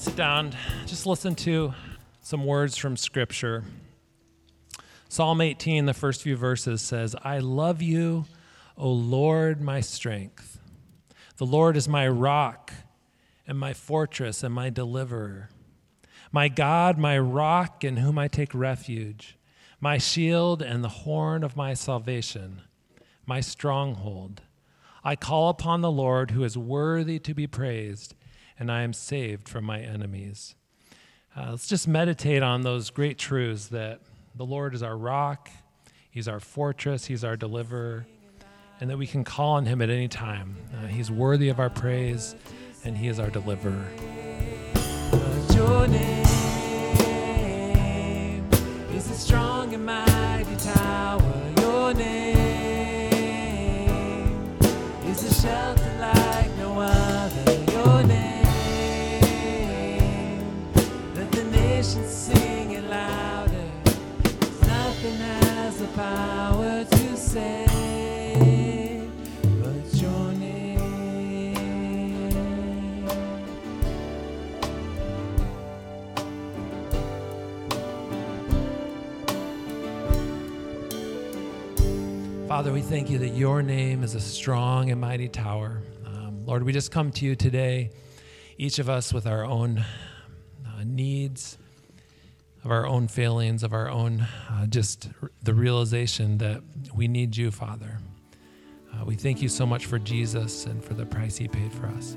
sit down. Just listen to some words from Scripture. Psalm 18, the first few verses says, I love you, O Lord, my strength. The Lord is my rock and my fortress and my deliverer. My God, my rock in whom I take refuge, my shield and the horn of my salvation, my stronghold. I call upon the Lord who is worthy to be praised, and I am saved from my enemies. Uh, let's just meditate on those great truths that the Lord is our rock, He's our fortress, He's our deliverer, and that we can call on Him at any time. Uh, he's worthy of our praise, and He is our deliverer. But Father, we thank you that your name is a strong and mighty tower. Um, Lord, we just come to you today, each of us with our own uh, needs, of our own failings, of our own uh, just the realization that we need you, Father. Uh, we thank you so much for Jesus and for the price he paid for us.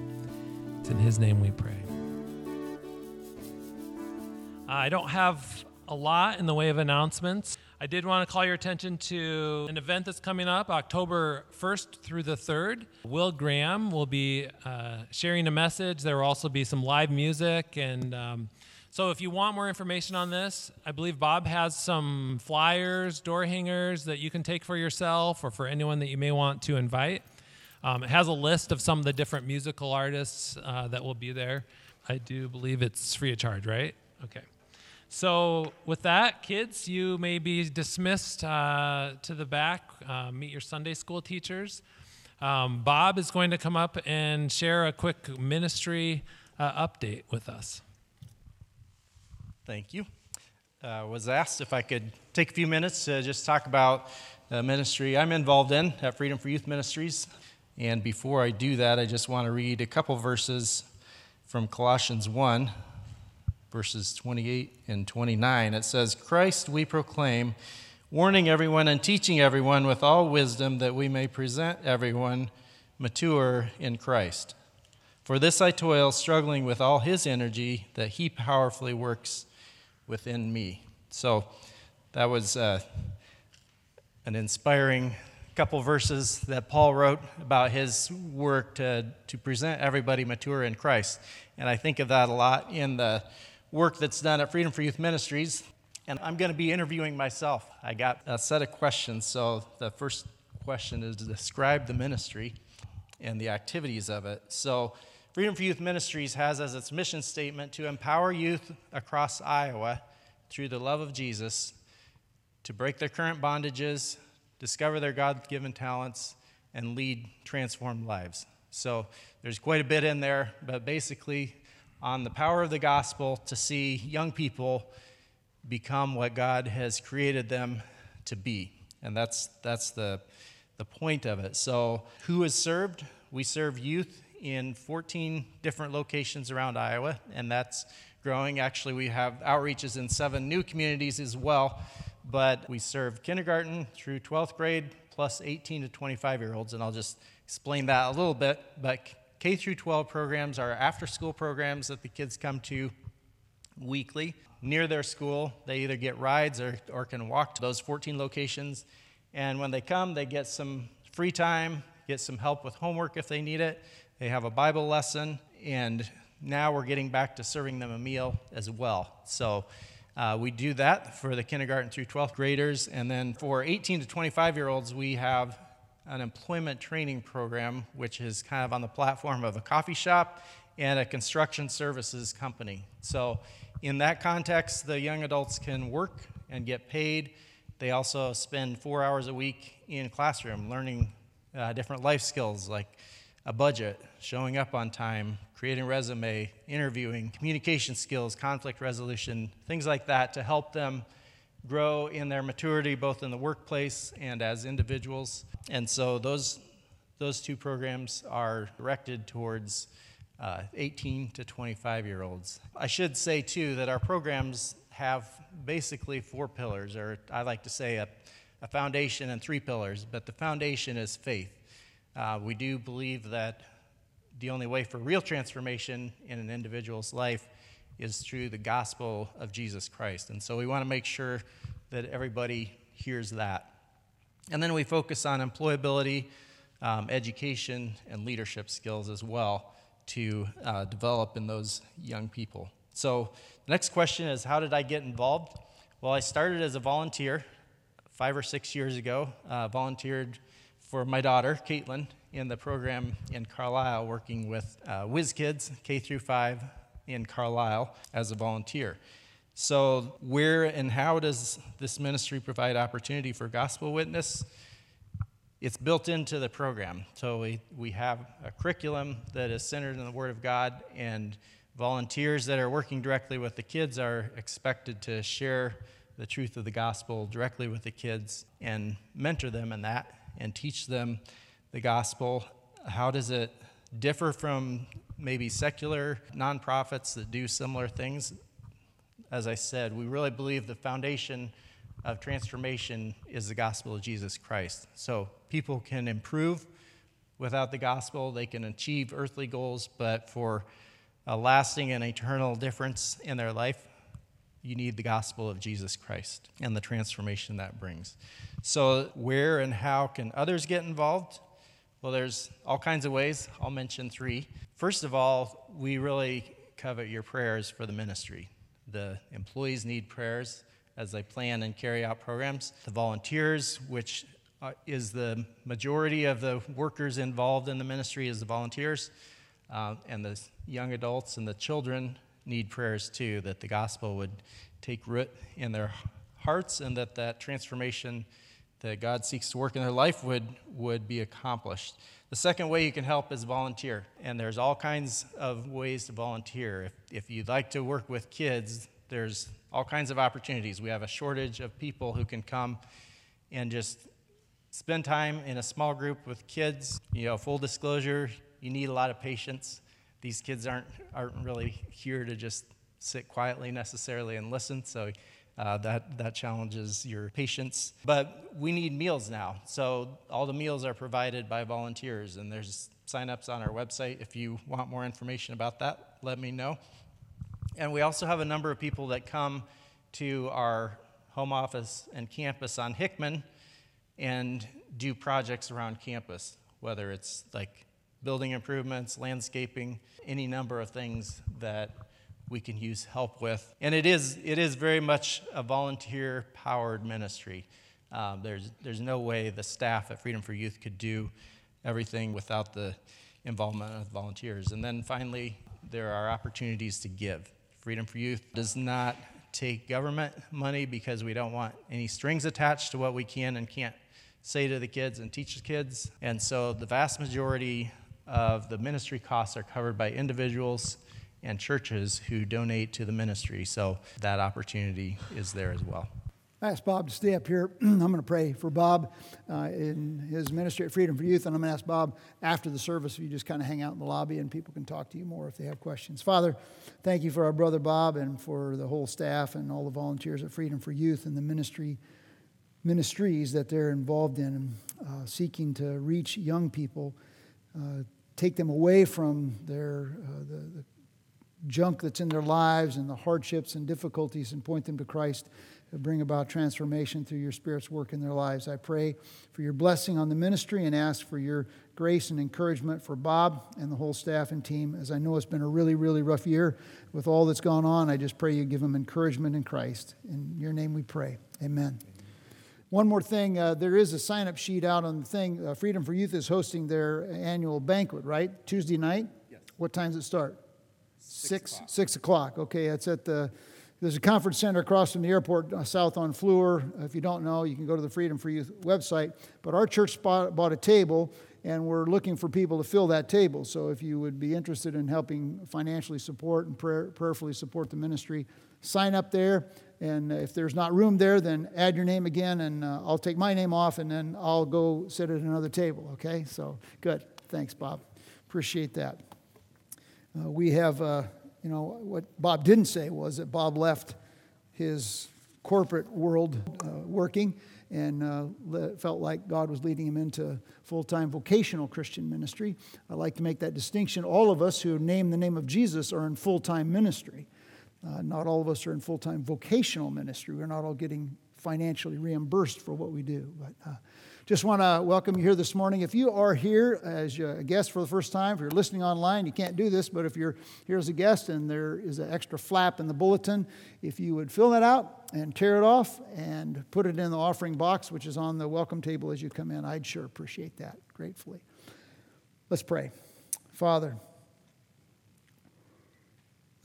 It's in his name we pray. I don't have a lot in the way of announcements. I did want to call your attention to an event that's coming up October 1st through the 3rd. Will Graham will be uh, sharing a message. There will also be some live music. And um, so, if you want more information on this, I believe Bob has some flyers, door hangers that you can take for yourself or for anyone that you may want to invite. Um, it has a list of some of the different musical artists uh, that will be there. I do believe it's free of charge, right? Okay. So, with that, kids, you may be dismissed uh, to the back, uh, meet your Sunday school teachers. Um, Bob is going to come up and share a quick ministry uh, update with us. Thank you. Uh, was asked if I could take a few minutes to just talk about the ministry I'm involved in at Freedom for Youth Ministries. And before I do that, I just want to read a couple verses from Colossians 1, verses 28 and 29. It says, Christ we proclaim, warning everyone and teaching everyone with all wisdom that we may present everyone mature in Christ. For this I toil, struggling with all his energy that he powerfully works within me. So that was uh, an inspiring couple verses that Paul wrote about his work to, to present everybody mature in Christ. And I think of that a lot in the work that's done at Freedom for Youth Ministries. And I'm going to be interviewing myself. I got a set of questions. So the first question is to describe the ministry and the activities of it. So Freedom for Youth Ministries has as its mission statement to empower youth across Iowa through the love of Jesus to break their current bondages, discover their God given talents, and lead transformed lives. So there's quite a bit in there, but basically, on the power of the gospel to see young people become what God has created them to be. And that's, that's the, the point of it. So, who is served? We serve youth in 14 different locations around Iowa, and that's growing. Actually, we have outreaches in seven new communities as well, but we serve kindergarten through 12th grade plus 18 to 25 year olds, and I'll just explain that a little bit. But K through 12 programs are after school programs that the kids come to weekly near their school. They either get rides or, or can walk to those 14 locations. And when they come, they get some free time, get some help with homework if they need it. They have a Bible lesson, and now we're getting back to serving them a meal as well. So Uh, we do that for the kindergarten through 12th graders. And then for 18 to 25 year olds, we have an employment training program, which is kind of on the platform of a coffee shop and a construction services company. So, in that context, the young adults can work and get paid. They also spend four hours a week in classroom learning uh, different life skills like a budget, showing up on time, creating a resume, interviewing, communication skills, conflict resolution, things like that to help them grow in their maturity both in the workplace and as individuals. And so those those two programs are directed towards uh, 18 to 25 year olds. I should say, too, that our programs have basically four pillars, or I like to say a, a foundation and three pillars, but the foundation is faith. Uh, we do believe that the only way for real transformation in an individual's life is through the gospel of Jesus Christ. And so we want to make sure that everybody hears that. And then we focus on employability, um, education, and leadership skills as well to uh, develop in those young people. So, the next question is How did I get involved? Well, I started as a volunteer five or six years ago, uh, volunteered for my daughter, Caitlin, in the program in Carlisle, working with uh, Whiz Kids K through 5 in Carlisle as a volunteer. So, where and how does this ministry provide opportunity for gospel witness? it's built into the program. So we, we have a curriculum that is centered in the Word of God, and volunteers that are working directly with the kids are expected to share the truth of the gospel directly with the kids and mentor them in that and teach them the gospel. How does it differ from maybe secular nonprofits that do similar things? As I said, we really believe the foundation of transformation is the gospel of Jesus Christ. So people can improve without the gospel, they can achieve earthly goals, but for a lasting and eternal difference in their life, you need the gospel of Jesus Christ and the transformation that brings. So, where and how can others get involved? Well, there's all kinds of ways. I'll mention three. First of all, we really covet your prayers for the ministry. The employees need prayers as they plan and carry out programs. The volunteers, which uh, is the majority of the workers involved in the ministry, is the volunteers. Uh, and the young adults and the children need prayers too, that the gospel would take root in their hearts and that that transformation that God seeks to work in their life would, would be accomplished. The second way you can help is volunteer. And there's all kinds of ways to volunteer. If, if you'd like to work with kids, there's all kinds of opportunities. We have a shortage of people who can come and just spend time in a small group with kids. You know, full disclosure, you need a lot of patience. These kids aren't, aren't really here to just sit quietly necessarily and listen, so uh, that, that challenges your patience. But we need meals now, so all the meals are provided by volunteers, and there's sign-ups on our website. If you want more information about that, let me know. And we also have a number of people that come to our home office and campus on Hickman and do projects around campus, whether it's like building improvements, landscaping, any number of things that we can use help with. And it is, it is very much a volunteer powered ministry. Um, there's, there's no way the staff at Freedom for Youth could do everything without the involvement of volunteers. And then finally, there are opportunities to give. Freedom for Youth does not take government money because we don't want any strings attached to what we can and can't say to the kids and teach the kids. And so the vast majority of the ministry costs are covered by individuals and churches who donate to the ministry. So that opportunity is there as well. I asked Bob to stay up here. I'm going to pray for Bob uh, in his ministry at Freedom for Youth, and I'm going to ask Bob after the service if you just kind of hang out in the lobby and people can talk to you more if they have questions. Father, thank you for our brother Bob and for the whole staff and all the volunteers at Freedom for Youth and the ministry ministries that they're involved in, uh, seeking to reach young people, uh, take them away from their uh, the, the junk that's in their lives and the hardships and difficulties, and point them to Christ bring about transformation through your Spirit's work in their lives. I pray for your blessing on the ministry and ask for your grace and encouragement for Bob and the whole staff and team. As I know it's been a really, really rough year with all that's gone on, I just pray you give them encouragement in Christ. In your name we pray. Amen. One more thing, uh, there is a sign up sheet out on the thing. Uh, Freedom for Youth is hosting their annual banquet, right? Tuesday night? Yes. What time does it start? Six, six o'clock. Six o'clock. Okay, it's at the there's a conference center across from the airport uh, south on Fleur. If you don't know, you can go to the Freedom for Youth website. But our church bought, bought a table, and we're looking for people to fill that table. So if you would be interested in helping financially support and prayer, prayerfully support the ministry, sign up there. And if there's not room there, then add your name again, and uh, I'll take my name off, and then I'll go sit at another table. Okay? So good. Thanks, Bob. Appreciate that. Uh, we have. Uh, you know, what Bob didn't say was that Bob left his corporate world uh, working and uh, felt like God was leading him into full time vocational Christian ministry. I like to make that distinction. All of us who name the name of Jesus are in full time ministry. Uh, not all of us are in full time vocational ministry. We're not all getting financially reimbursed for what we do. But uh, just want to welcome you here this morning. If you are here as a guest for the first time, if you're listening online, you can't do this, but if you're here as a guest and there is an extra flap in the bulletin, if you would fill that out and tear it off and put it in the offering box, which is on the welcome table as you come in, I'd sure appreciate that gratefully. Let's pray. Father,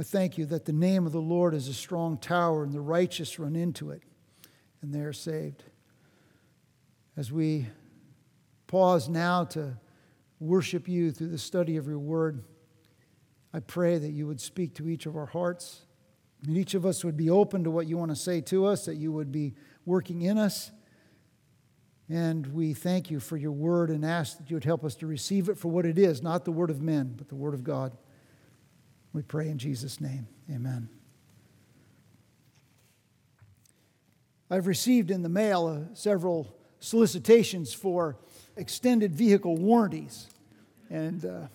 I thank you that the name of the Lord is a strong tower and the righteous run into it and they are saved as we pause now to worship you through the study of your word, I pray that you would speak to each of our hearts, that each of us would be open to what you want to say to us, that you would be working in us. And we thank you for your word and ask that you would help us to receive it for what it is, not the word of men, but the word of God. We pray in Jesus' name. Amen. I've received in the mail uh, several solicitations for extended vehicle warranties. And uh,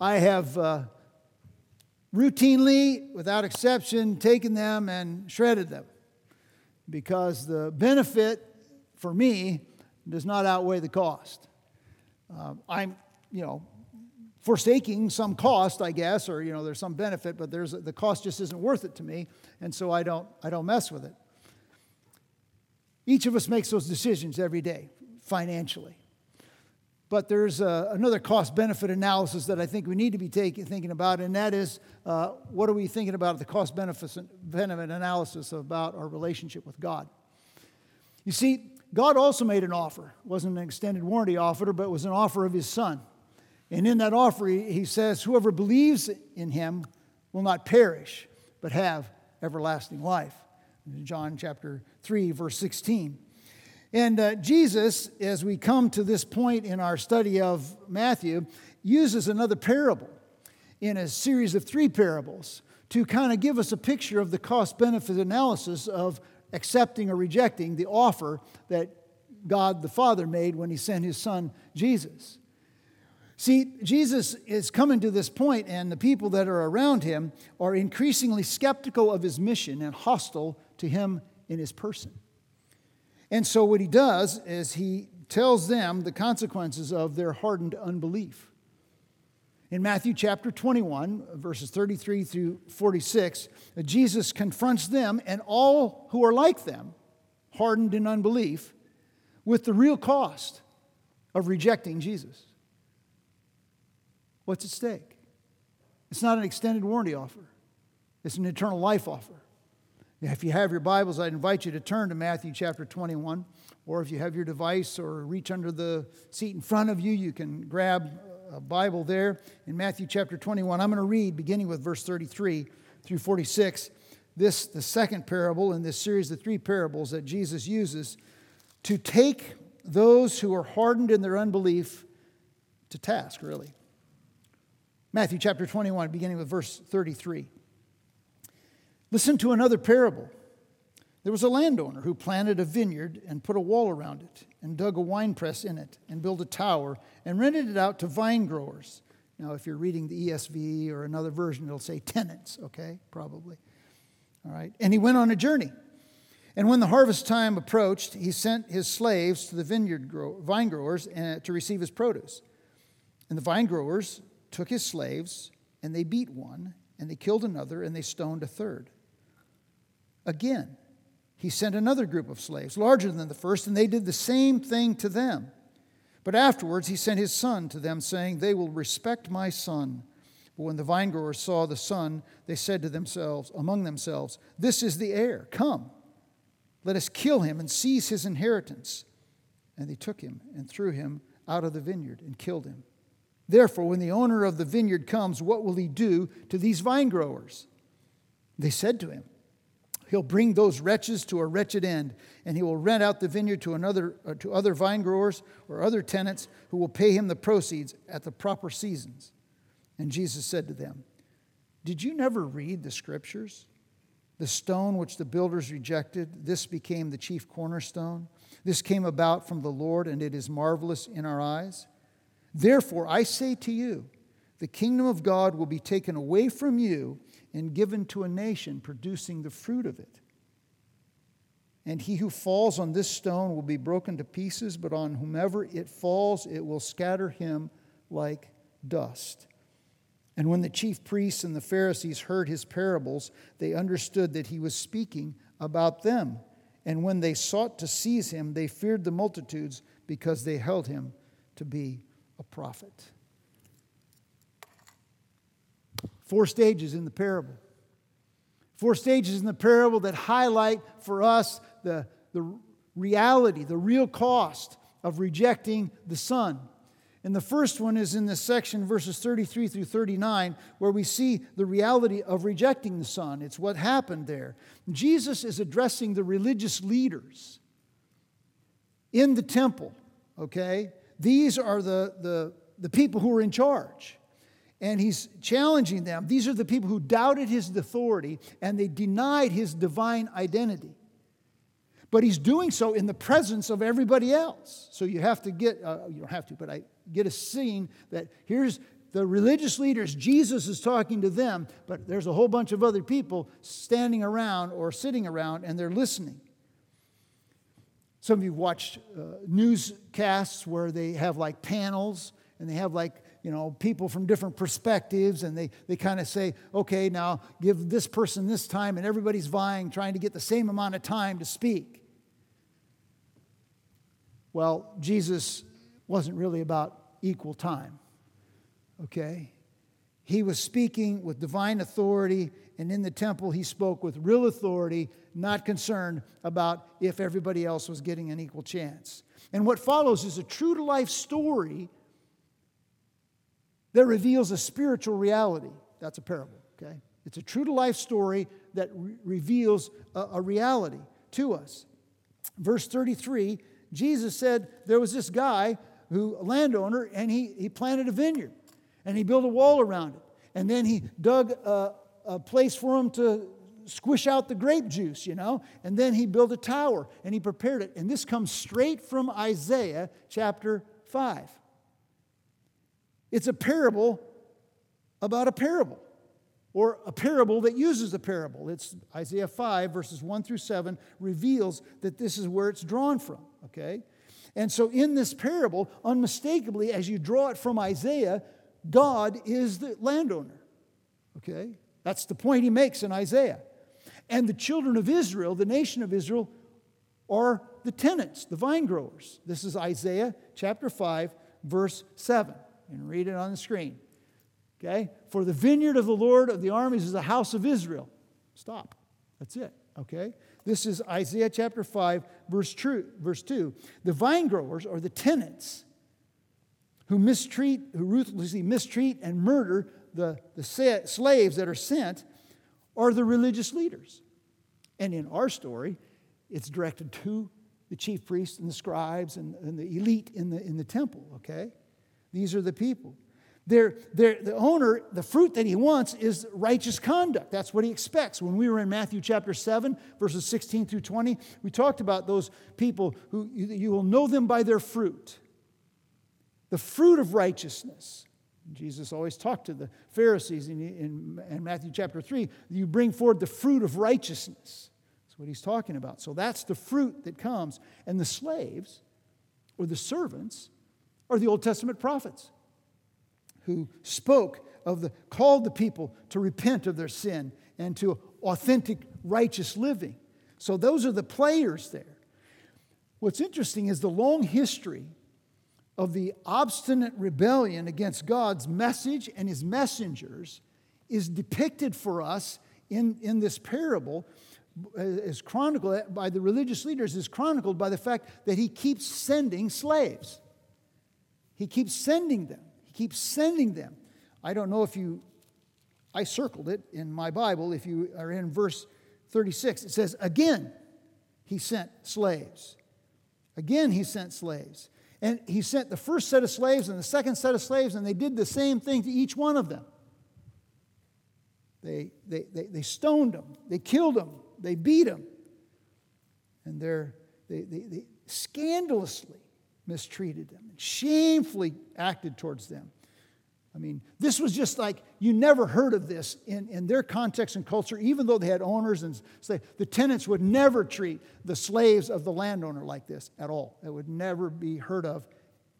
I have uh, routinely, without exception, taken them and shredded them because the benefit for me does not outweigh the cost. Uh, I'm, you know, forsaking some cost, I guess, or you know, there's some benefit, but there's the cost just isn't worth it to me, and so I don't I don't mess with it. Each of us makes those decisions every day financially. But there's uh, another cost benefit analysis that I think we need to be taking, thinking about, and that is uh, what are we thinking about the cost benefit analysis about our relationship with God? You see, God also made an offer. It wasn't an extended warranty offer, but it was an offer of his son. And in that offer, he says, Whoever believes in him will not perish, but have everlasting life. John chapter 3, verse 16. And uh, Jesus, as we come to this point in our study of Matthew, uses another parable in a series of three parables to kind of give us a picture of the cost benefit analysis of accepting or rejecting the offer that God the Father made when he sent his son Jesus. See, Jesus is coming to this point, and the people that are around him are increasingly skeptical of his mission and hostile to him in his person. And so, what he does is he tells them the consequences of their hardened unbelief. In Matthew chapter 21, verses 33 through 46, Jesus confronts them and all who are like them, hardened in unbelief, with the real cost of rejecting Jesus. What's at stake? It's not an extended warranty offer, it's an eternal life offer. If you have your Bibles, I'd invite you to turn to Matthew chapter 21. Or if you have your device or reach under the seat in front of you, you can grab a Bible there. In Matthew chapter 21, I'm going to read beginning with verse 33 through 46. This, the second parable in this series of three parables that Jesus uses to take those who are hardened in their unbelief to task, really. Matthew chapter 21, beginning with verse 33. Listen to another parable. There was a landowner who planted a vineyard and put a wall around it, and dug a winepress in it, and built a tower, and rented it out to vine growers. Now, if you're reading the ESV or another version, it'll say tenants, okay? Probably. All right. And he went on a journey. And when the harvest time approached, he sent his slaves to the vineyard grow, vine growers and, uh, to receive his produce. And the vine growers took his slaves, and they beat one, and they killed another, and they stoned a third. Again, he sent another group of slaves, larger than the first, and they did the same thing to them. But afterwards, he sent his son to them, saying, They will respect my son. But when the vine growers saw the son, they said to themselves, among themselves, This is the heir. Come, let us kill him and seize his inheritance. And they took him and threw him out of the vineyard and killed him. Therefore, when the owner of the vineyard comes, what will he do to these vine growers? They said to him, He'll bring those wretches to a wretched end, and he will rent out the vineyard to, another, uh, to other vine growers or other tenants who will pay him the proceeds at the proper seasons. And Jesus said to them, Did you never read the scriptures? The stone which the builders rejected, this became the chief cornerstone. This came about from the Lord, and it is marvelous in our eyes. Therefore, I say to you, the kingdom of God will be taken away from you and given to a nation producing the fruit of it. And he who falls on this stone will be broken to pieces, but on whomever it falls, it will scatter him like dust. And when the chief priests and the Pharisees heard his parables, they understood that he was speaking about them. And when they sought to seize him, they feared the multitudes because they held him to be a prophet. Four stages in the parable. Four stages in the parable that highlight for us the, the reality, the real cost of rejecting the Son. And the first one is in this section, verses 33 through 39, where we see the reality of rejecting the Son. It's what happened there. Jesus is addressing the religious leaders in the temple, okay? These are the, the, the people who are in charge and he's challenging them. These are the people who doubted his authority and they denied his divine identity. But he's doing so in the presence of everybody else. So you have to get, uh, you don't have to, but I get a scene that here's the religious leaders, Jesus is talking to them, but there's a whole bunch of other people standing around or sitting around and they're listening. Some of you watched uh, newscasts where they have like panels and they have like you know, people from different perspectives, and they, they kind of say, okay, now give this person this time, and everybody's vying, trying to get the same amount of time to speak. Well, Jesus wasn't really about equal time, okay? He was speaking with divine authority, and in the temple, he spoke with real authority, not concerned about if everybody else was getting an equal chance. And what follows is a true to life story that reveals a spiritual reality. That's a parable, okay? It's a true to life story that re- reveals a, a reality to us. Verse 33, Jesus said there was this guy who, a landowner, and he, he planted a vineyard and he built a wall around it. And then he dug a, a place for him to squish out the grape juice, you know, and then he built a tower and he prepared it. And this comes straight from Isaiah chapter 5. It's a parable about a parable, or a parable that uses a parable. It's Isaiah 5, verses 1 through 7, reveals that this is where it's drawn from, okay? And so in this parable, unmistakably, as you draw it from Isaiah, God is the landowner, okay? That's the point he makes in Isaiah. And the children of Israel, the nation of Israel, are the tenants, the vine growers. This is Isaiah chapter 5, verse 7 and read it on the screen. Okay? For the vineyard of the Lord of the armies is the house of Israel. Stop. That's it. Okay? This is Isaiah chapter 5, verse, true, verse 2. The vine growers are the tenants who mistreat, who ruthlessly mistreat and murder the, the slaves that are sent are the religious leaders. And in our story, it's directed to the chief priests and the scribes and, and the elite in the, in the temple, okay? These are the people. They're, they're, the owner, the fruit that he wants is righteous conduct. That's what he expects. When we were in Matthew chapter 7, verses 16 through 20, we talked about those people who you, you will know them by their fruit. The fruit of righteousness. Jesus always talked to the Pharisees in, in, in Matthew chapter 3 you bring forward the fruit of righteousness. That's what he's talking about. So that's the fruit that comes. And the slaves, or the servants, are the Old Testament prophets who spoke of the, called the people to repent of their sin and to authentic righteous living. So those are the players there. What's interesting is the long history of the obstinate rebellion against God's message and his messengers is depicted for us in, in this parable uh, is chronicled uh, by the religious leaders is chronicled by the fact that he keeps sending slaves. He keeps sending them. He keeps sending them. I don't know if you, I circled it in my Bible. If you are in verse 36, it says, Again, he sent slaves. Again, he sent slaves. And he sent the first set of slaves and the second set of slaves, and they did the same thing to each one of them. They, they, they, they stoned them, they killed them, they beat them, And they're, they, they, they scandalously mistreated them and shamefully acted towards them. I mean, this was just like you never heard of this in, in their context and culture, even though they had owners and slaves. The tenants would never treat the slaves of the landowner like this at all. It would never be heard of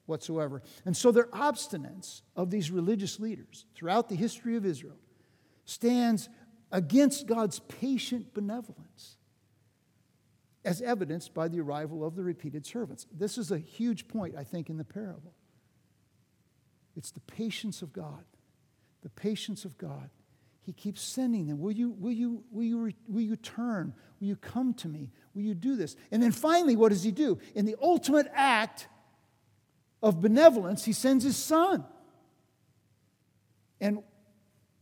whatsoever. And so their obstinance of these religious leaders throughout the history of Israel stands against God's patient benevolence, as evidenced by the arrival of the repeated servants. This is a huge point, I think, in the parable. It's the patience of God. The patience of God. He keeps sending them. Will you, will you, will you, will you turn? Will you come to me? Will you do this? And then finally, what does he do? In the ultimate act of benevolence, he sends his son. And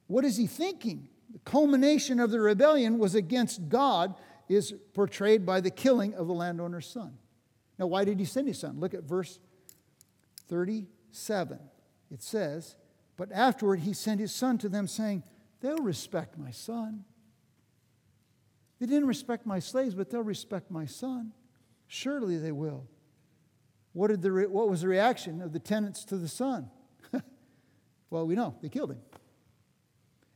what is he thinking? The culmination of the rebellion was against God, is portrayed by the killing of the landowner's son. Now, why did he send his son? Look at verse 37. It says, But afterward he sent his son to them, saying, They'll respect my son. They didn't respect my slaves, but they'll respect my son. Surely they will. What, did the re- what was the reaction of the tenants to the son? well, we know they killed him.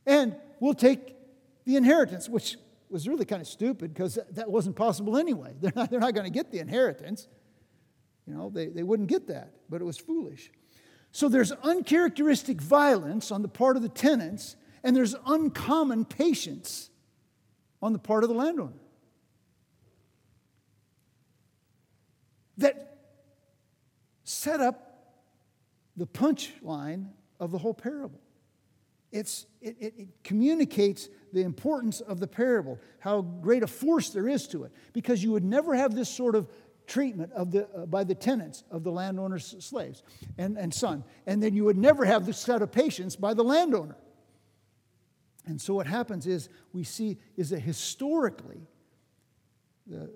And we'll take the inheritance, which was really kind of stupid because that wasn't possible anyway. They're not, they're not going to get the inheritance. You know, they, they wouldn't get that, but it was foolish. So there's uncharacteristic violence on the part of the tenants, and there's uncommon patience on the part of the landowner. That set up the punchline of the whole parable. It's, it, it, it, communicates the importance of the parable, how great a force there is to it, because you would never have this sort of treatment of the, uh, by the tenants of the landowner's slaves and, and son. And then you would never have the set of patients by the landowner. And so what happens is we see is that historically,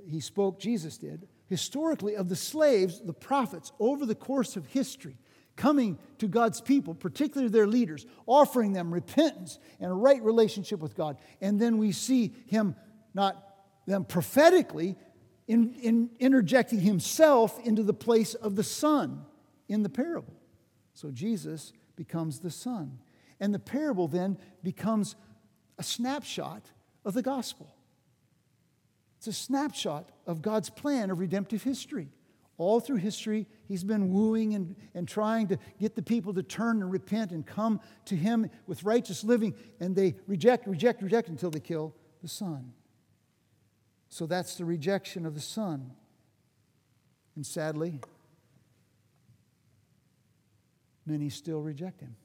he spoke, Jesus did, historically of the slaves, the prophets, over the course of history coming to God's people, particularly their leaders, offering them repentance and a right relationship with God. And then we see him not them prophetically in, in interjecting himself into the place of the son in the parable. So Jesus becomes the son. And the parable then becomes a snapshot of the gospel. It's a snapshot of God's plan of redemptive history. All through history, he's been wooing and, and trying to get the people to turn and repent and come to him with righteous living, and they reject, reject, reject until they kill the Son. So that's the rejection of the Son. And sadly, many still reject him.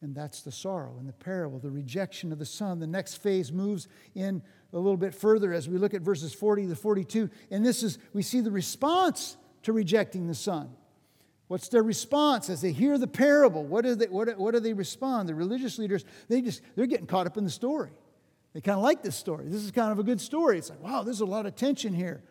And that's the sorrow in the parable, the rejection of the Son. The next phase moves in a little bit further as we look at verses 40 to 42. And this is, we see the response to rejecting the Son. What's their response as they hear the parable? What do they, what, what do they respond? The religious leaders, they just, they're getting caught up in the story. They kind of like this story. This is kind of a good story. It's like, wow, there's a lot of tension here.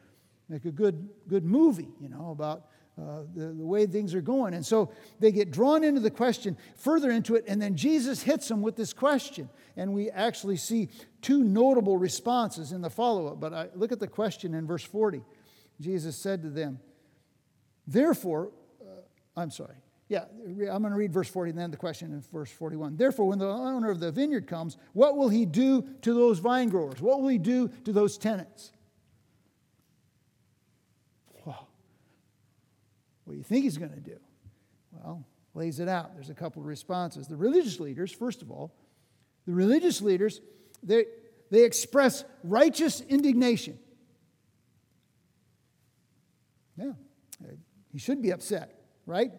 Like a good, good movie, you know, about uh, the, the way things are going. And so they get drawn into the question, further into it, and then Jesus hits them with this question. And we actually see two notable responses in the follow up. But I, look at the question in verse 40. Jesus said to them, Therefore, uh, I'm sorry. Yeah, I'm going to read verse 40 and then the question in verse 41. Therefore, when the owner of the vineyard comes, what will he do to those vine growers? What will he do to those tenants? Well, what do you think he's going to do? Well, lays it out. There's a couple of responses. The religious leaders, first of all, the religious leaders, they, they express righteous indignation. Yeah, he should be upset, right?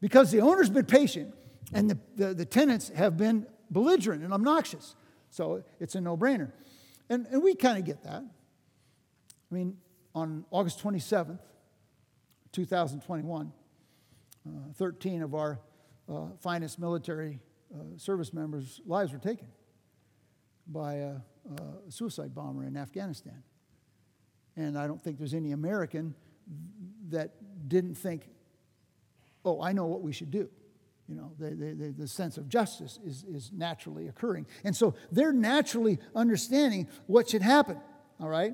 Because the owner's been patient and the, the, the tenants have been belligerent and obnoxious. So it's a no brainer. And, and we kind of get that. I mean, on August 27th, 2021, uh, 13 of our uh, finest military uh, service members' lives were taken by a, a suicide bomber in Afghanistan. And I don't think there's any American that didn't think, oh, I know what we should do. You know, the, the, the, sense of justice is, is naturally occurring. And so they're naturally understanding what should happen, all right?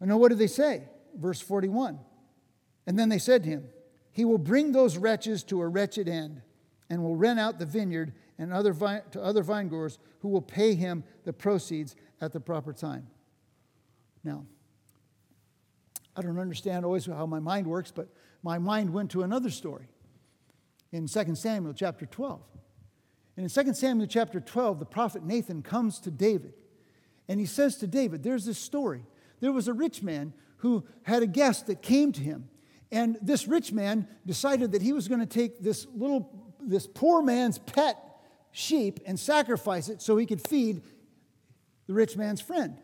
And now what did they say? Verse 41. And then they said to him, He will bring those wretches to a wretched end and will rent out the vineyard and other vine, to other vinegrowers who will pay him the proceeds at the proper time. Now, I don't understand always how my mind works, but my mind went to another story in 2 Samuel chapter 12. And in 2 Samuel chapter 12, the prophet Nathan comes to David and he says to David, There's this story. There was a rich man who had a guest that came to him. And this rich man decided that he was going to take this little, this poor man's pet sheep and sacrifice it so he could feed the rich man's friend.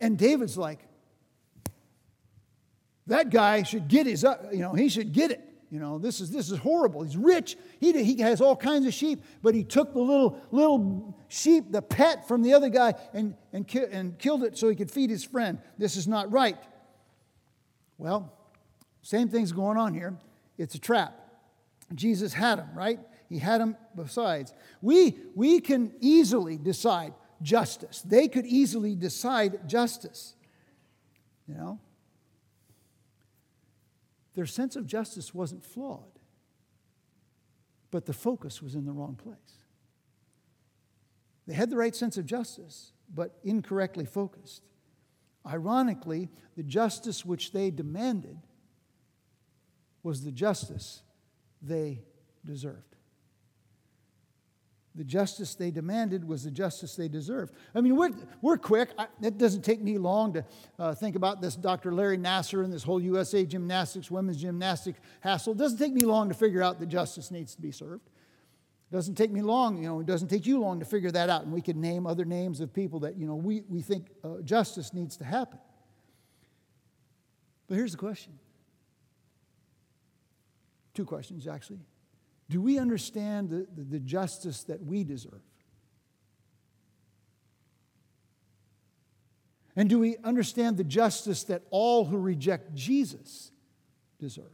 And David's like, that guy should get his, uh, you know, he should get it. You know, this is, this is horrible. He's rich. He, he has all kinds of sheep, but he took the little, little sheep, the pet from the other guy, and, and, ki- and killed it so he could feed his friend. This is not right. Well, same thing's going on here. It's a trap. Jesus had him, right? He had him besides. We, we can easily decide justice. They could easily decide justice. You know? Their sense of justice wasn't flawed, but the focus was in the wrong place. They had the right sense of justice, but incorrectly focused. Ironically, the justice which they demanded was the justice they deserved. The justice they demanded was the justice they deserved. I mean, we're, we're quick. I, it doesn't take me long to uh, think about this Dr. Larry Nassar and this whole USA gymnastics, women's gymnastics hassle. It doesn't take me long to figure out that justice needs to be served. It doesn't take me long, you know, it doesn't take you long to figure that out. And we can name other names of people that, you know, we, we think uh, justice needs to happen. But here's the question two questions, actually. Do we understand the, the, the justice that we deserve? And do we understand the justice that all who reject Jesus deserve?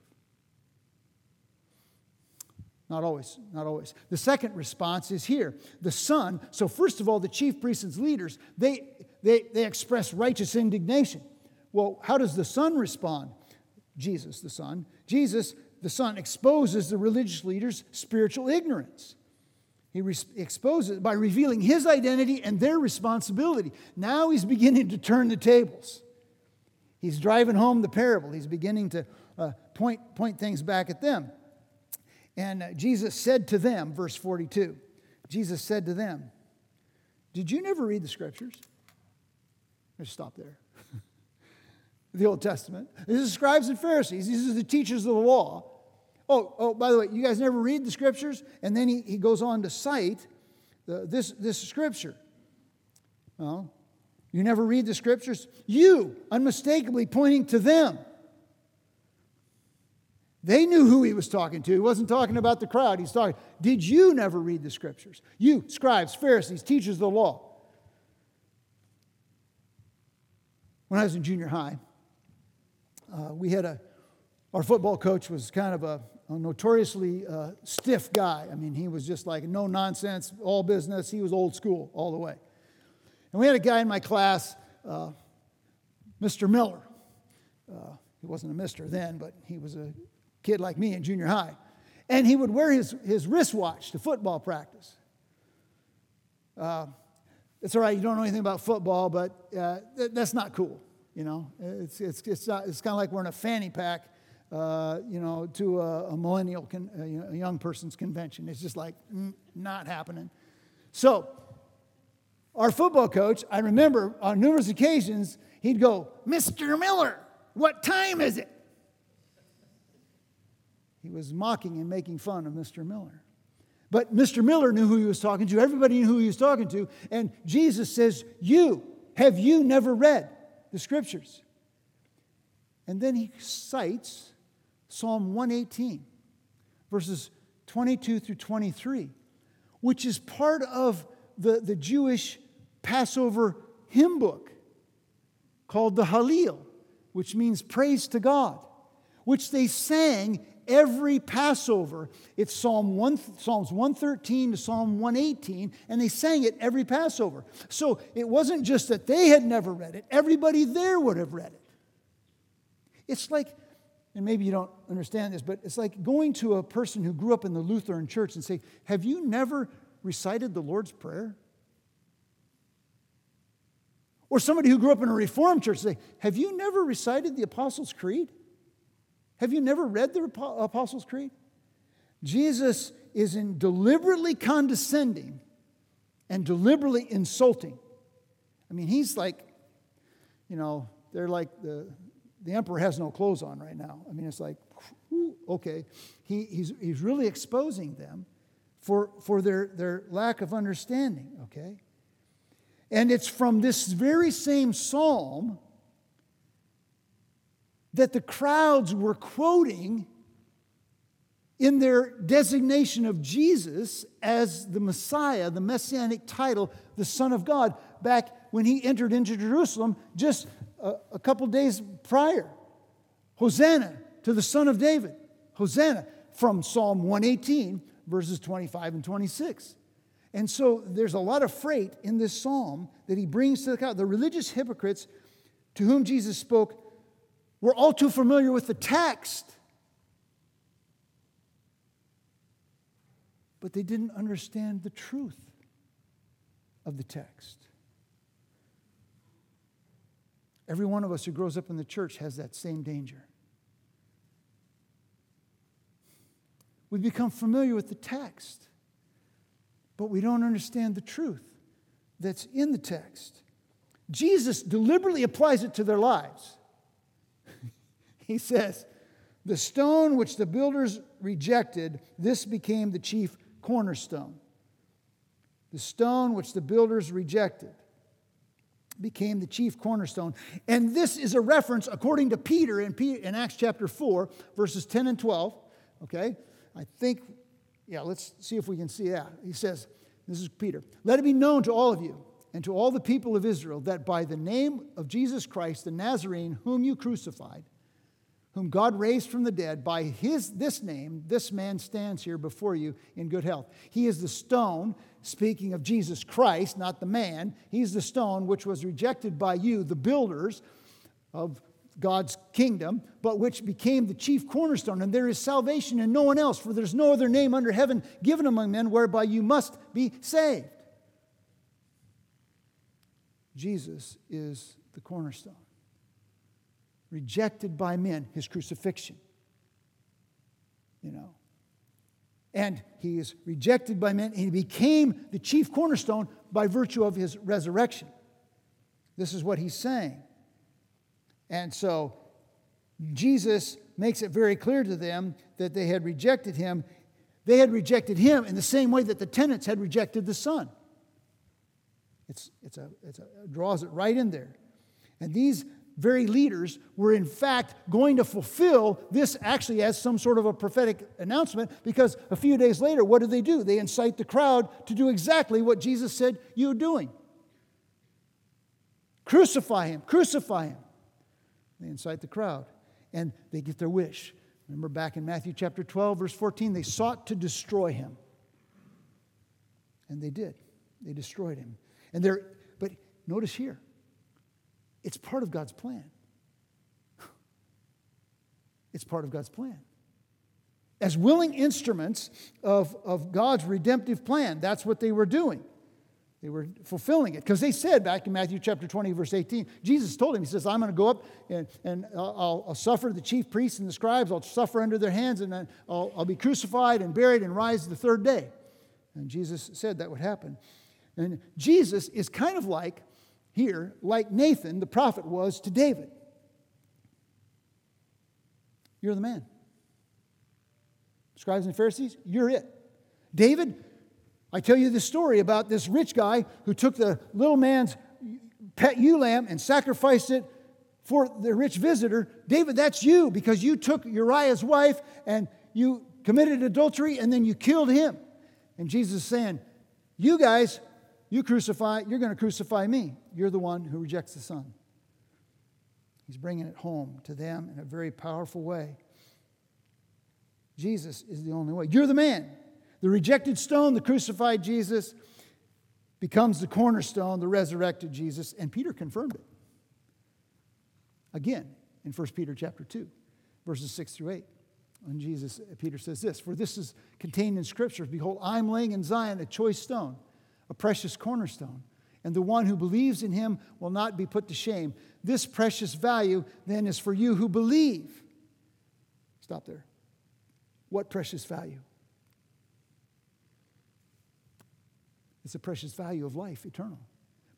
Not always, not always. The second response is here. The Son, so first of all, the chief priests and leaders, they, they, they express righteous indignation. Well, how does the Son respond? Jesus, the Son. Jesus the Son exposes the religious leaders' spiritual ignorance. He re- exposes by revealing his identity and their responsibility. Now he's beginning to turn the tables. He's driving home the parable. He's beginning to uh, point, point things back at them. And uh, Jesus said to them, verse 42, Jesus said to them, Did you never read the scriptures? Let's stop there. the Old Testament. These are scribes and Pharisees. These are the teachers of the law. Oh, oh, by the way, you guys never read the scriptures? And then he, he goes on to cite the, this, this scripture. Well, you never read the scriptures? You, unmistakably pointing to them. They knew who he was talking to. He wasn't talking about the crowd. He's talking, did you never read the scriptures? You, scribes, Pharisees, teachers of the law. When I was in junior high, uh, we had a, our football coach was kind of a a notoriously uh, stiff guy. I mean, he was just like no nonsense, all business. He was old school all the way. And we had a guy in my class, uh, Mr. Miller. Uh, he wasn't a mister then, but he was a kid like me in junior high. And he would wear his, his wristwatch to football practice. Uh, it's all right, you don't know anything about football, but uh, th- that's not cool. You know, it's, it's, it's, it's kind of like wearing a fanny pack, uh, you know, to a, a millennial, con, a young person's convention. It's just like mm, not happening. So, our football coach, I remember on numerous occasions, he'd go, Mr. Miller, what time is it? He was mocking and making fun of Mr. Miller. But Mr. Miller knew who he was talking to. Everybody knew who he was talking to. And Jesus says, You, have you never read the scriptures? And then he cites Psalm 118, verses 22 through 23, which is part of the, the Jewish Passover hymn book called the Hallel, which means praise to God, which they sang every Passover. It's Psalm 1, Psalms 113 to Psalm 118, and they sang it every Passover. So it wasn't just that they had never read it, everybody there would have read it. It's like, and maybe you don't understand this, but it's like going to a person who grew up in the Lutheran church and say, Have you never recited the Lord's Prayer? Or somebody who grew up in a Reformed church say, Have you never recited the Apostles' Creed? Have you never read the Apostles' Creed? Jesus is in deliberately condescending and deliberately insulting. I mean, he's like, you know, they're like the, the emperor has no clothes on right now. I mean, it's like, okay. He, he's, he's really exposing them for, for their, their lack of understanding, okay? And it's from this very same psalm that the crowds were quoting in their designation of Jesus as the Messiah, the messianic title, the Son of God, back when he entered into Jerusalem just a, a couple days prior. Hosanna to the Son of David. Hosanna from Psalm 118, verses 25 and 26. And so there's a lot of freight in this psalm that he brings to the crowd. The religious hypocrites to whom Jesus spoke we're all too familiar with the text. But they didn't understand the truth of the text. Every one of us who grows up in the church has that same danger. We become familiar with the text, but we don't understand the truth that's in the text. Jesus deliberately applies it to their lives. He says, The stone which the builders rejected, this became the chief cornerstone. The stone which the builders rejected became the chief cornerstone. And this is a reference, according to Peter in, Peter, in Acts chapter 4, verses 10 and 12. Okay? I think, yeah, let's see if we can see that. He says, This is Peter. Let it be known to all of you and to all the people of Israel that by the name of Jesus Christ, the Nazarene, whom you crucified, whom God raised from the dead, by his, this name, this man stands here before you in good health. He is the stone, speaking of Jesus Christ, not the man. He's the stone which was rejected by you, the builders of God's kingdom, but which became the chief cornerstone. And there is salvation in no one else, for there's no other name under heaven given among men whereby you must be saved. Jesus is the cornerstone rejected by men, his crucifixion. You know. And he is rejected by men, and he became the chief cornerstone by virtue of his resurrection. This is what he's saying. And so Jesus makes it very clear to them that they had rejected him. They had rejected him in the same way that the tenants had rejected the Son. It's, it's a, it's a, it draws it right in there. And these very leaders were in fact going to fulfill this actually as some sort of a prophetic announcement because a few days later, what do they do? They incite the crowd to do exactly what Jesus said you're doing crucify him, crucify him. They incite the crowd and they get their wish. Remember back in Matthew chapter 12, verse 14, they sought to destroy him. And they did. They destroyed him. And there, but notice here, it's part of God's plan. It's part of God's plan. As willing instruments of, of God's redemptive plan, that's what they were doing. They were fulfilling it. Because they said back in Matthew chapter 20, verse 18, Jesus told him, He says, I'm going to go up and, and I'll, I'll, suffer the chief priests and the scribes. I'll suffer under their hands and I'll, I'll be crucified and buried and rise the third day. And Jesus said that would happen. And Jesus is kind of like, here, like Nathan, the prophet, was to David. You're the man. Scribes and Pharisees, you're it. David, I tell you this story about this rich guy who took the little man's pet ewe lamb and sacrificed it for the rich visitor. David, that's you because you took Uriah's wife and you committed adultery and then you killed him. And Jesus is saying, You guys, you crucify, you're going to crucify me. You're the one who rejects the Son. He's bringing it home to them in a very powerful way. Jesus is the only way. You're the man. The rejected stone, the crucified Jesus, becomes the cornerstone, the resurrected Jesus, and Peter confirmed it. Again, in 1 Peter chapter 2, verses 6 through 8. And Jesus, Peter says this For this is contained in Scripture Behold, I'm laying in Zion a choice stone, a precious cornerstone, and the one who believes in him will not be put to shame. This precious value then is for you who believe. Stop there. What precious value? It's the precious value of life, eternal.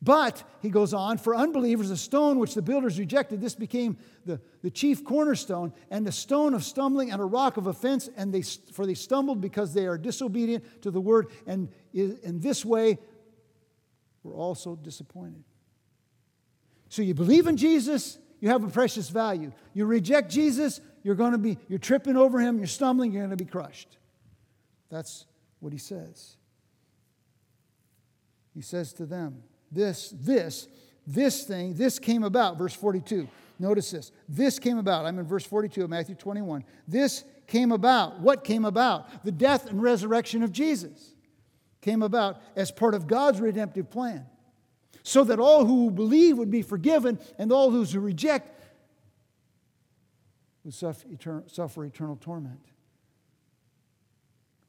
But, he goes on, for unbelievers, a stone which the builders rejected, this became the, the chief cornerstone, and a stone of stumbling and a rock of offense, and they, for they stumbled because they are disobedient to the word, and in this way were also disappointed. So you believe in Jesus, you have a precious value. You reject Jesus, you're going to be, you're tripping over him, you're stumbling, you're going to be crushed. That's what he says. He says to them, this, this, this thing, this came about. Verse 42. Notice this. This came about. I'm in verse 42 of Matthew 21. This came about. What came about? The death and resurrection of Jesus came about as part of God's redemptive plan. So that all who believe would be forgiven and all those who reject would suffer eternal, suffer eternal torment.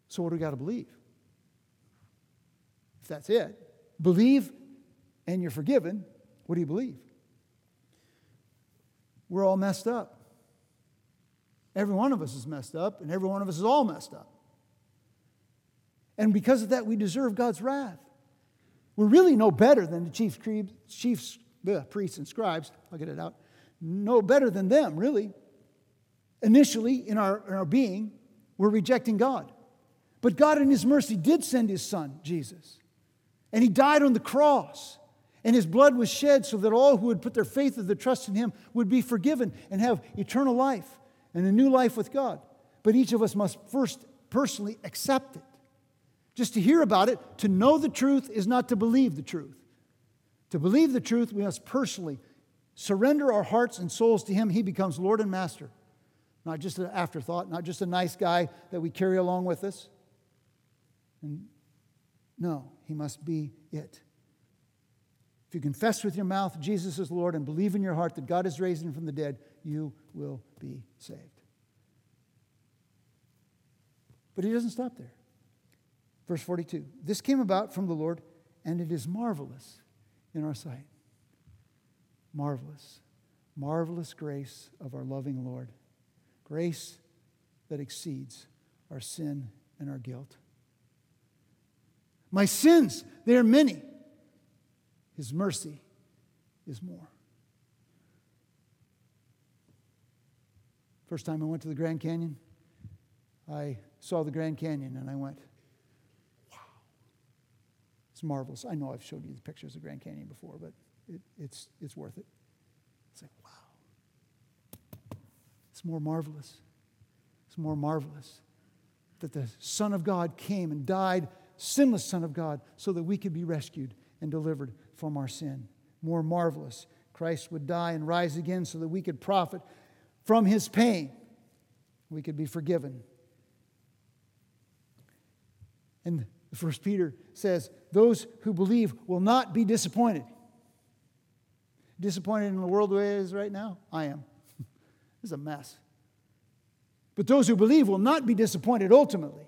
So, what do we got to believe? If that's it, believe and you're forgiven, what do you believe? We're all messed up. Every one of us is messed up, and every one of us is all messed up. And because of that, we deserve God's wrath. We're really no better than the chief chiefs, the priests and scribes. I'll get it out. No better than them, really. Initially, in our, in our being, we're rejecting God. But God, in His mercy, did send His Son, Jesus. And He died on the cross. And his blood was shed so that all who would put their faith and their trust in him would be forgiven and have eternal life and a new life with God. But each of us must first personally accept it. Just to hear about it, to know the truth is not to believe the truth. To believe the truth, we must personally surrender our hearts and souls to him. He becomes Lord and Master. Not just an afterthought, not just a nice guy that we carry along with us. And no, he must be it. If you confess with your mouth Jesus is Lord and believe in your heart that God has raised him from the dead, you will be saved. But he doesn't stop there. Verse 42 This came about from the Lord, and it is marvelous in our sight. Marvelous. Marvelous grace of our loving Lord. Grace that exceeds our sin and our guilt. My sins, they are many. His mercy is more. First time I went to the Grand Canyon, I saw the Grand Canyon and I went, wow, it's marvelous. I know I've showed you the pictures of Grand Canyon before, but it, it's, it's worth it. It's like, wow. It's more marvelous. It's more marvelous that the Son of God came and died, sinless Son of God, so that we could be rescued and delivered from our sin. More marvelous, Christ would die and rise again so that we could profit from his pain. We could be forgiven. And First Peter says, those who believe will not be disappointed. Disappointed in the world the way it is right now? I am. is a mess. But those who believe will not be disappointed ultimately.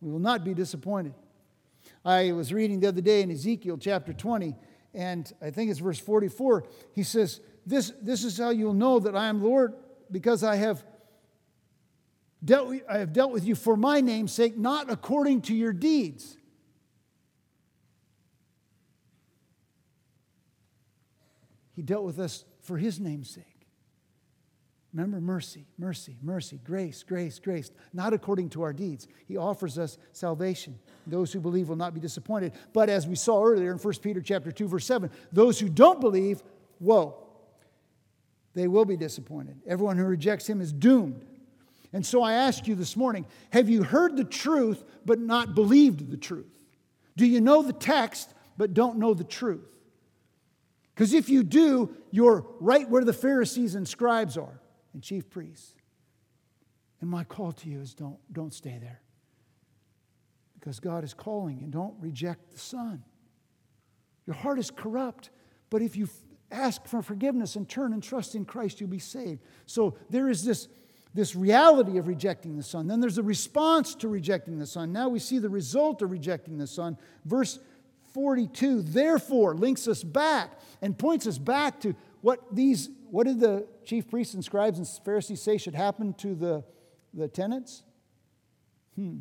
We will not be disappointed. I was reading the other day in Ezekiel chapter 20, and I think it's verse 44. He says, This, this is how you'll know that I am Lord, because I have dealt, I have dealt with you for my name's sake, not according to your deeds. He dealt with us for his name's sake. Remember, mercy, mercy, mercy, grace, grace, grace, not according to our deeds. He offers us salvation. Those who believe will not be disappointed. But as we saw earlier in 1 Peter chapter 2, verse 7, those who don't believe, woe. They will be disappointed. Everyone who rejects him is doomed. And so I ask you this morning have you heard the truth but not believed the truth? Do you know the text but don't know the truth? Because if you do, you're right where the Pharisees and scribes are and chief priests. And my call to you is don't, don't stay there. Because God is calling and don't reject the Son. Your heart is corrupt, but if you ask for forgiveness and turn and trust in Christ, you'll be saved. So there is this, this reality of rejecting the Son. Then there's a response to rejecting the Son. Now we see the result of rejecting the Son. Verse 42, therefore, links us back and points us back to what these, what did the chief priests and scribes and Pharisees say should happen to the, the tenants? Hmm.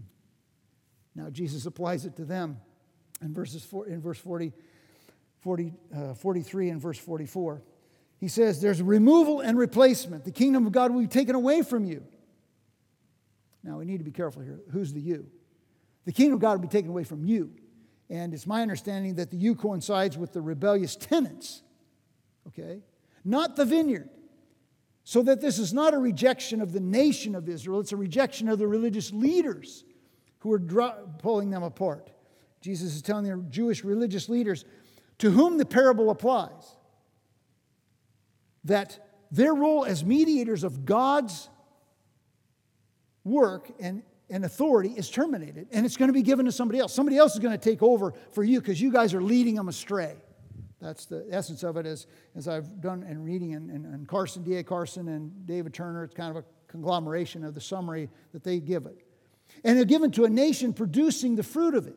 Now Jesus applies it to them in, verses four, in verse 40, 40 uh, 43 and verse 44. He says, There's removal and replacement. The kingdom of God will be taken away from you. Now we need to be careful here. Who's the you? The kingdom of God will be taken away from you. And it's my understanding that the you coincides with the rebellious tenants, okay? Not the vineyard. So that this is not a rejection of the nation of Israel, it's a rejection of the religious leaders who are pulling them apart. Jesus is telling the Jewish religious leaders to whom the parable applies that their role as mediators of God's work and and authority is terminated and it's going to be given to somebody else. Somebody else is going to take over for you because you guys are leading them astray. That's the essence of it, as, as I've done in reading, and, and, and Carson, D.A. Carson, and David Turner. It's kind of a conglomeration of the summary that they give it. And they're given to a nation producing the fruit of it.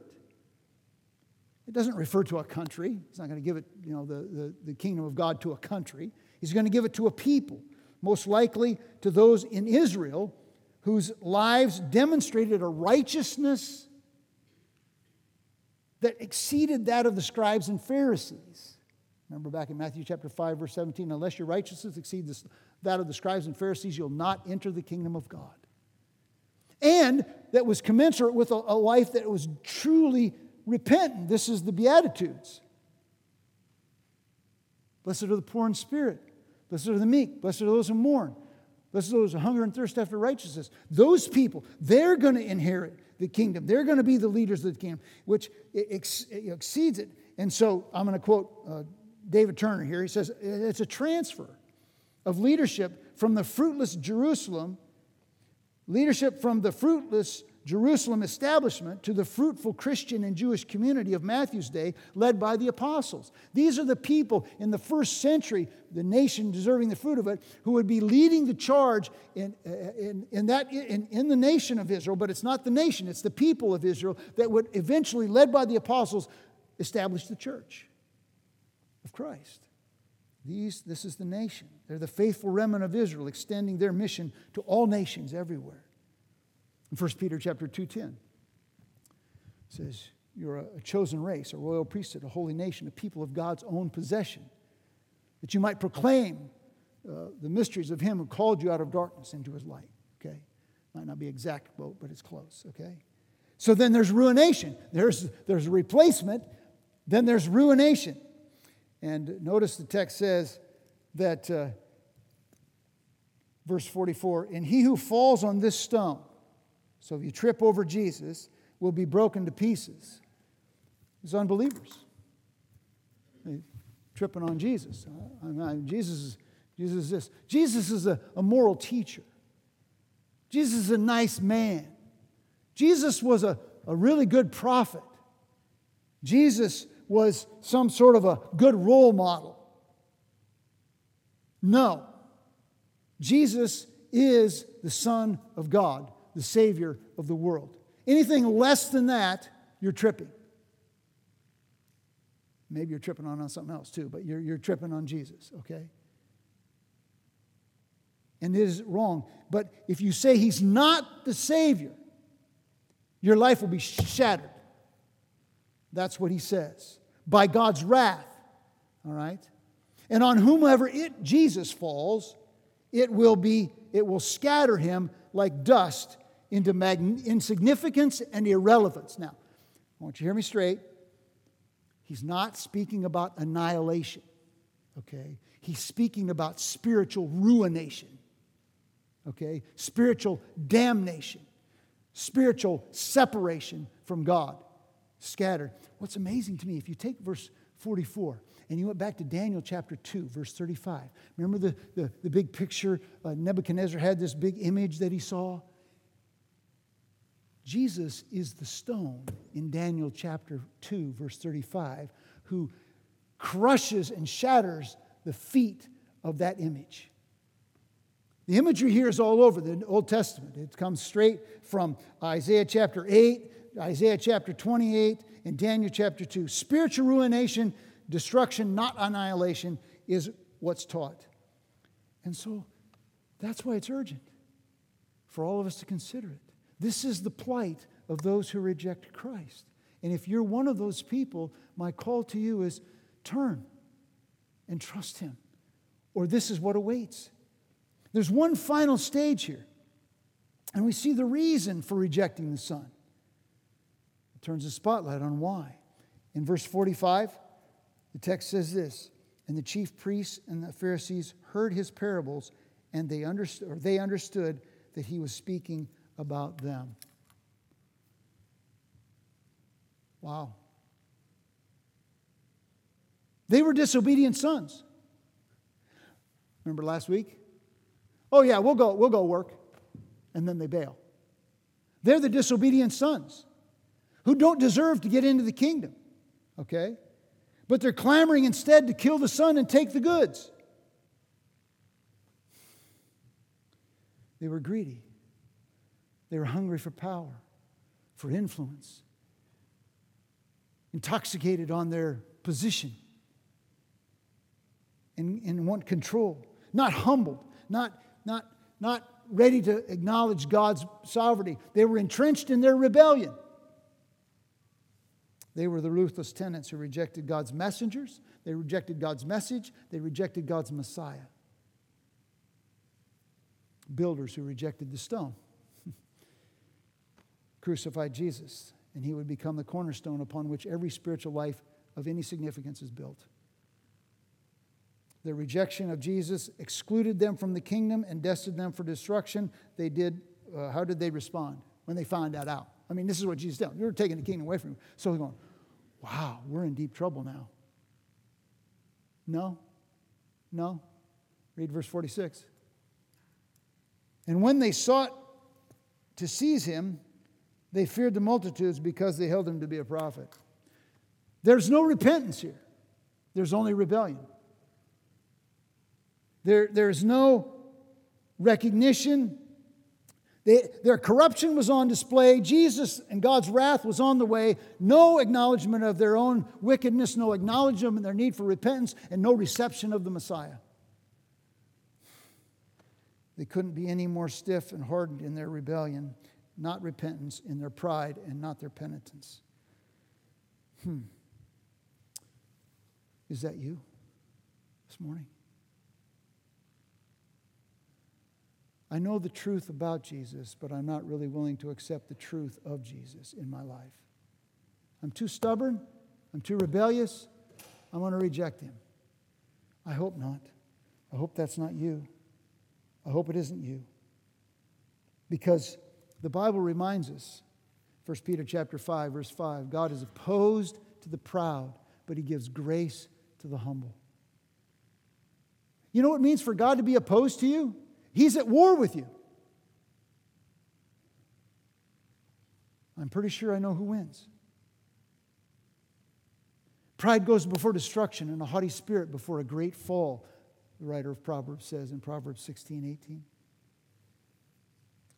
It doesn't refer to a country. He's not going to give it, you know, the, the, the kingdom of God to a country. He's going to give it to a people, most likely to those in Israel whose lives demonstrated a righteousness that exceeded that of the scribes and Pharisees. Remember back in Matthew chapter 5, verse 17, unless your righteousness exceeds that of the scribes and Pharisees, you'll not enter the kingdom of God. And that was commensurate with a, life that was truly repentant. This is the Beatitudes. Blessed are the poor in spirit. Blessed are the meek. Blessed are those who mourn. Blessed are those who hunger and thirst after righteousness. Those people, they're going to inherit the kingdom. They're going to be the leaders of the kingdom, which ex- exceeds it. And so I'm going to quote uh, David Turner here. He says, It's a transfer of leadership from the fruitless Jerusalem, leadership from the fruitless Jerusalem establishment to the fruitful Christian and Jewish community of Matthew's day, led by the apostles. These are the people in the first century, the nation deserving the fruit of it, who would be leading the charge in, uh, in, in, that, in, in the nation of Israel. But it's not the nation, it's the people of Israel that would eventually, led by the apostles, establish the church of Christ. These, this is the nation. They're the faithful remnant of Israel, extending their mission to all nations everywhere. In 1 Peter chapter 2:10 says, You're a chosen race, a royal priesthood, a holy nation, a people of God's own possession, that you might proclaim uh, the mysteries of him who called you out of darkness into his light. Okay? Might not be exact quote, but it's close, okay? So then there's ruination. There's, there's replacement, then there's ruination. And notice the text says that, uh, verse 44, and he who falls on this stone, so if you trip over Jesus, we'll be broken to pieces. It's unbelievers. They're tripping on Jesus. I mean, Jesus is, Jesus is this. Jesus is a, a moral teacher. Jesus is a nice man. Jesus was a, a really good prophet. Jesus was some sort of a good role model. No. Jesus is the Son of God, the Savior of the world. Anything less than that, you're tripping. Maybe you're tripping on, on something else too, but you're, you're tripping on Jesus, okay? And it is wrong. But if you say he's not the Savior, your life will be shattered. That's what he says. By God's wrath, all right? And on whomever it, Jesus falls, it will be, it will scatter him like dust into magn- insignificance and irrelevance. Now, I want you to hear me straight. He's not speaking about annihilation, okay? He's speaking about spiritual ruination, okay? Spiritual damnation, spiritual separation from God, scattered. What's amazing to me, if you take verse 44 and you went back to Daniel chapter 2, verse 35, remember the, the, the big picture? Uh, Nebuchadnezzar had this big image that he saw. Jesus is the stone in Daniel chapter 2, verse 35, who crushes and shatters the feet of that image. The imagery here is all over the Old Testament. It comes straight from Isaiah chapter 8, Isaiah chapter 28, and Daniel chapter 2. Spiritual ruination, destruction, not annihilation, is what's taught. And so that's why it's urgent for all of us to consider it. This is the plight of those who reject Christ. And if you're one of those people, my call to you is turn and trust Him, or this is what awaits. There's one final stage here, and we see the reason for rejecting the Son. It turns the spotlight on why. In verse 45, the text says this And the chief priests and the Pharisees heard his parables, and they understood, they understood that he was speaking about them. Wow. They were disobedient sons. Remember last week? Oh yeah, we'll go, we'll go work. And then they bail. They're the disobedient sons who don't deserve to get into the kingdom. Okay? But they're clamoring instead to kill the son and take the goods. They were greedy. They were hungry for power, for influence, intoxicated on their position, and, and want control, not humbled, not, not, not ready to acknowledge God's sovereignty. They were entrenched in their rebellion. They were the ruthless tenants who rejected God's messengers, they rejected God's message, they rejected God's Messiah. Builders who rejected the stone crucified Jesus, and he would become the cornerstone upon which every spiritual life of any significance is built. Their rejection of Jesus excluded them from the kingdom and destined them for destruction. They did, uh, how did they respond when they found that out? I mean, this is what Jesus did. You're taking the kingdom away from him. So they're going, wow, we're in deep trouble now. No, no. Read verse 46. And when they sought to seize him, they feared the multitudes because they held him to be a prophet. There's no repentance here, there's only rebellion. There, there's no recognition. They, their corruption was on display. Jesus and God's wrath was on the way. No acknowledgement of their own wickedness, no acknowledgement of their need for repentance, and no reception of the Messiah. They couldn't be any more stiff and hardened in their rebellion not repentance, in their pride and not their penitence. Hmm. Is that you this morning? I know the truth about Jesus, but I'm not really willing to accept the truth of Jesus in my life. I'm too stubborn. I'm too rebellious. I'm going to reject him. I hope not. I hope that's not you. I hope it isn't you. Because the Bible reminds us, 1 Peter chapter 5, verse 5, God is opposed to the proud, but he gives grace to the humble. You know what it means for God to be opposed to you? He's at war with you. I'm pretty sure I know who wins. Pride goes before destruction, and a haughty spirit before a great fall, the writer of Proverbs says in Proverbs 16 18.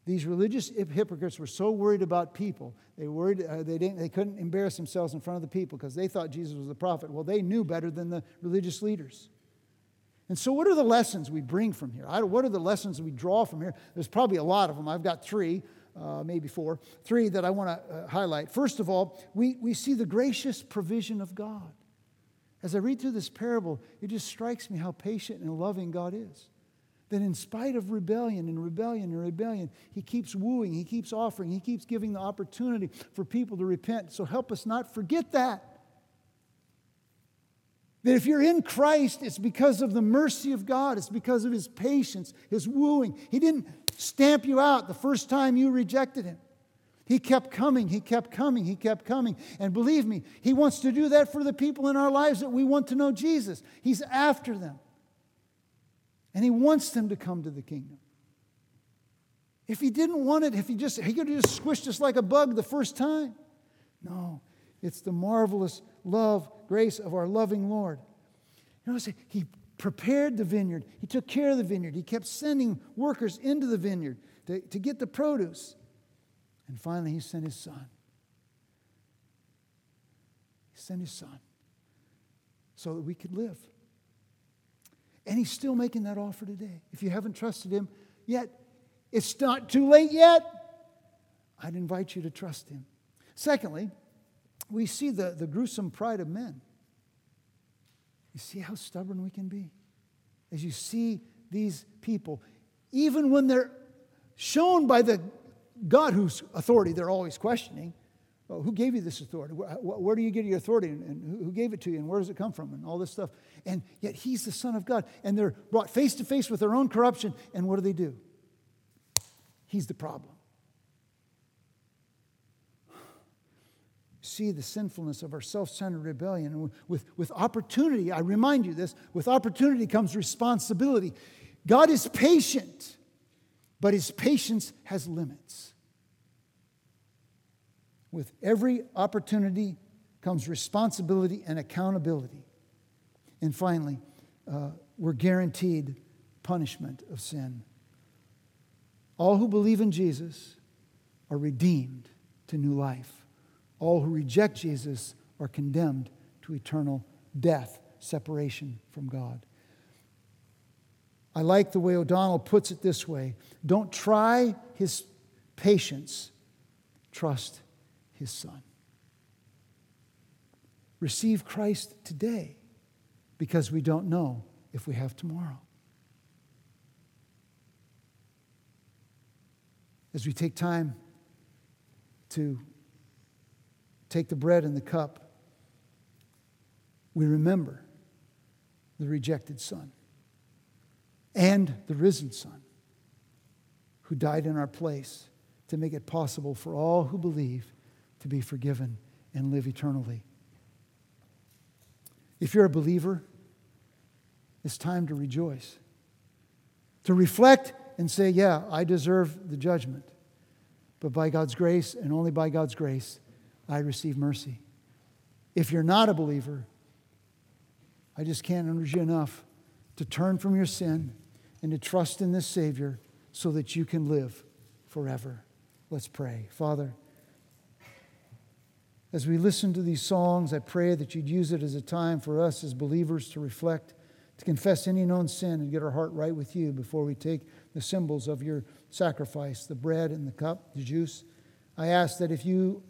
These religious hypocrites were so worried about people. They worried uh, they, didn't, they couldn't embarrass themselves in front of the people because they thought Jesus was the prophet. Well, they knew better than the religious leaders. And so, what are the lessons we bring from here? what are the lessons we draw from here? There's probably a lot of them. I've got three, uh, maybe four, three that I want to uh, highlight. First of all, we, we see the gracious provision of God. As I read through this parable, it just strikes me how patient and loving God is. That in spite of rebellion and rebellion and rebellion, He keeps wooing, He keeps offering, He keeps giving the opportunity for people to repent. So help us not forget that. That if you're in Christ, it's because of the mercy of God, it's because of His patience, His wooing. He didn't stamp you out the first time you rejected Him. He kept coming, he kept coming, he kept coming. And believe me, he wants to do that for the people in our lives that we want to know Jesus. He's after them. And he wants them to come to the kingdom. If he didn't want it, if he just he could have just squished us like a bug the first time. No, it's the marvelous love, grace of our loving Lord. You know, he prepared the vineyard, he took care of the vineyard, he kept sending workers into the vineyard to, to get the produce. And finally, he sent his son. He sent his son so that we could live. And he's still making that offer today. If you haven't trusted him yet, it's not too late yet. I'd invite you to trust him. Secondly, we see the, the gruesome pride of men. You see how stubborn we can be? As you see these people, even when they're shown by the God, whose authority they're always questioning, well, who gave you this authority? Where, where, do you get your authority? And, and who gave it to you? And where does it come from? And all this stuff. And yet he's the Son of God. And they're brought face to face with their own corruption. And what do they do? He's the problem. See the sinfulness of our self centered rebellion. With, with opportunity, I remind you this with opportunity comes responsibility. God is patient, but his patience has limits. With every opportunity comes responsibility and accountability. And finally, uh, we're guaranteed punishment of sin. All who believe in Jesus are redeemed to new life. All who reject Jesus are condemned to eternal death, separation from God. I like the way O'Donnell puts it this way don't try his patience, trust his son. Receive Christ today because we don't know if we have tomorrow. As we take time to take the bread and the cup, we remember the rejected Son and the risen Son who died in our place to make it possible for all who believe to be forgiven and live eternally. If you're a believer, it's time to rejoice, to reflect and say, Yeah, I deserve the judgment. But by God's grace and only by God's grace, I receive mercy. If you're not a believer, I just can't urge you enough to turn from your sin and to trust in this Savior so that you can live forever. Let's pray. Father, as we listen to these songs, I pray that you'd use it as a time for us as believers to reflect, to confess any known sin, and get our heart right with you before we take the symbols of your sacrifice the bread and the cup, the juice. I ask that if you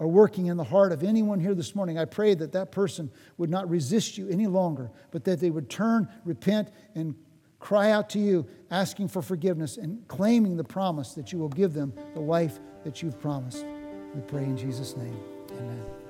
are working in the heart of anyone here this morning, I pray that that person would not resist you any longer, but that they would turn, repent, and cry out to you, asking for forgiveness and claiming the promise that you will give them the life that you've promised. We pray in Jesus' name. Amen.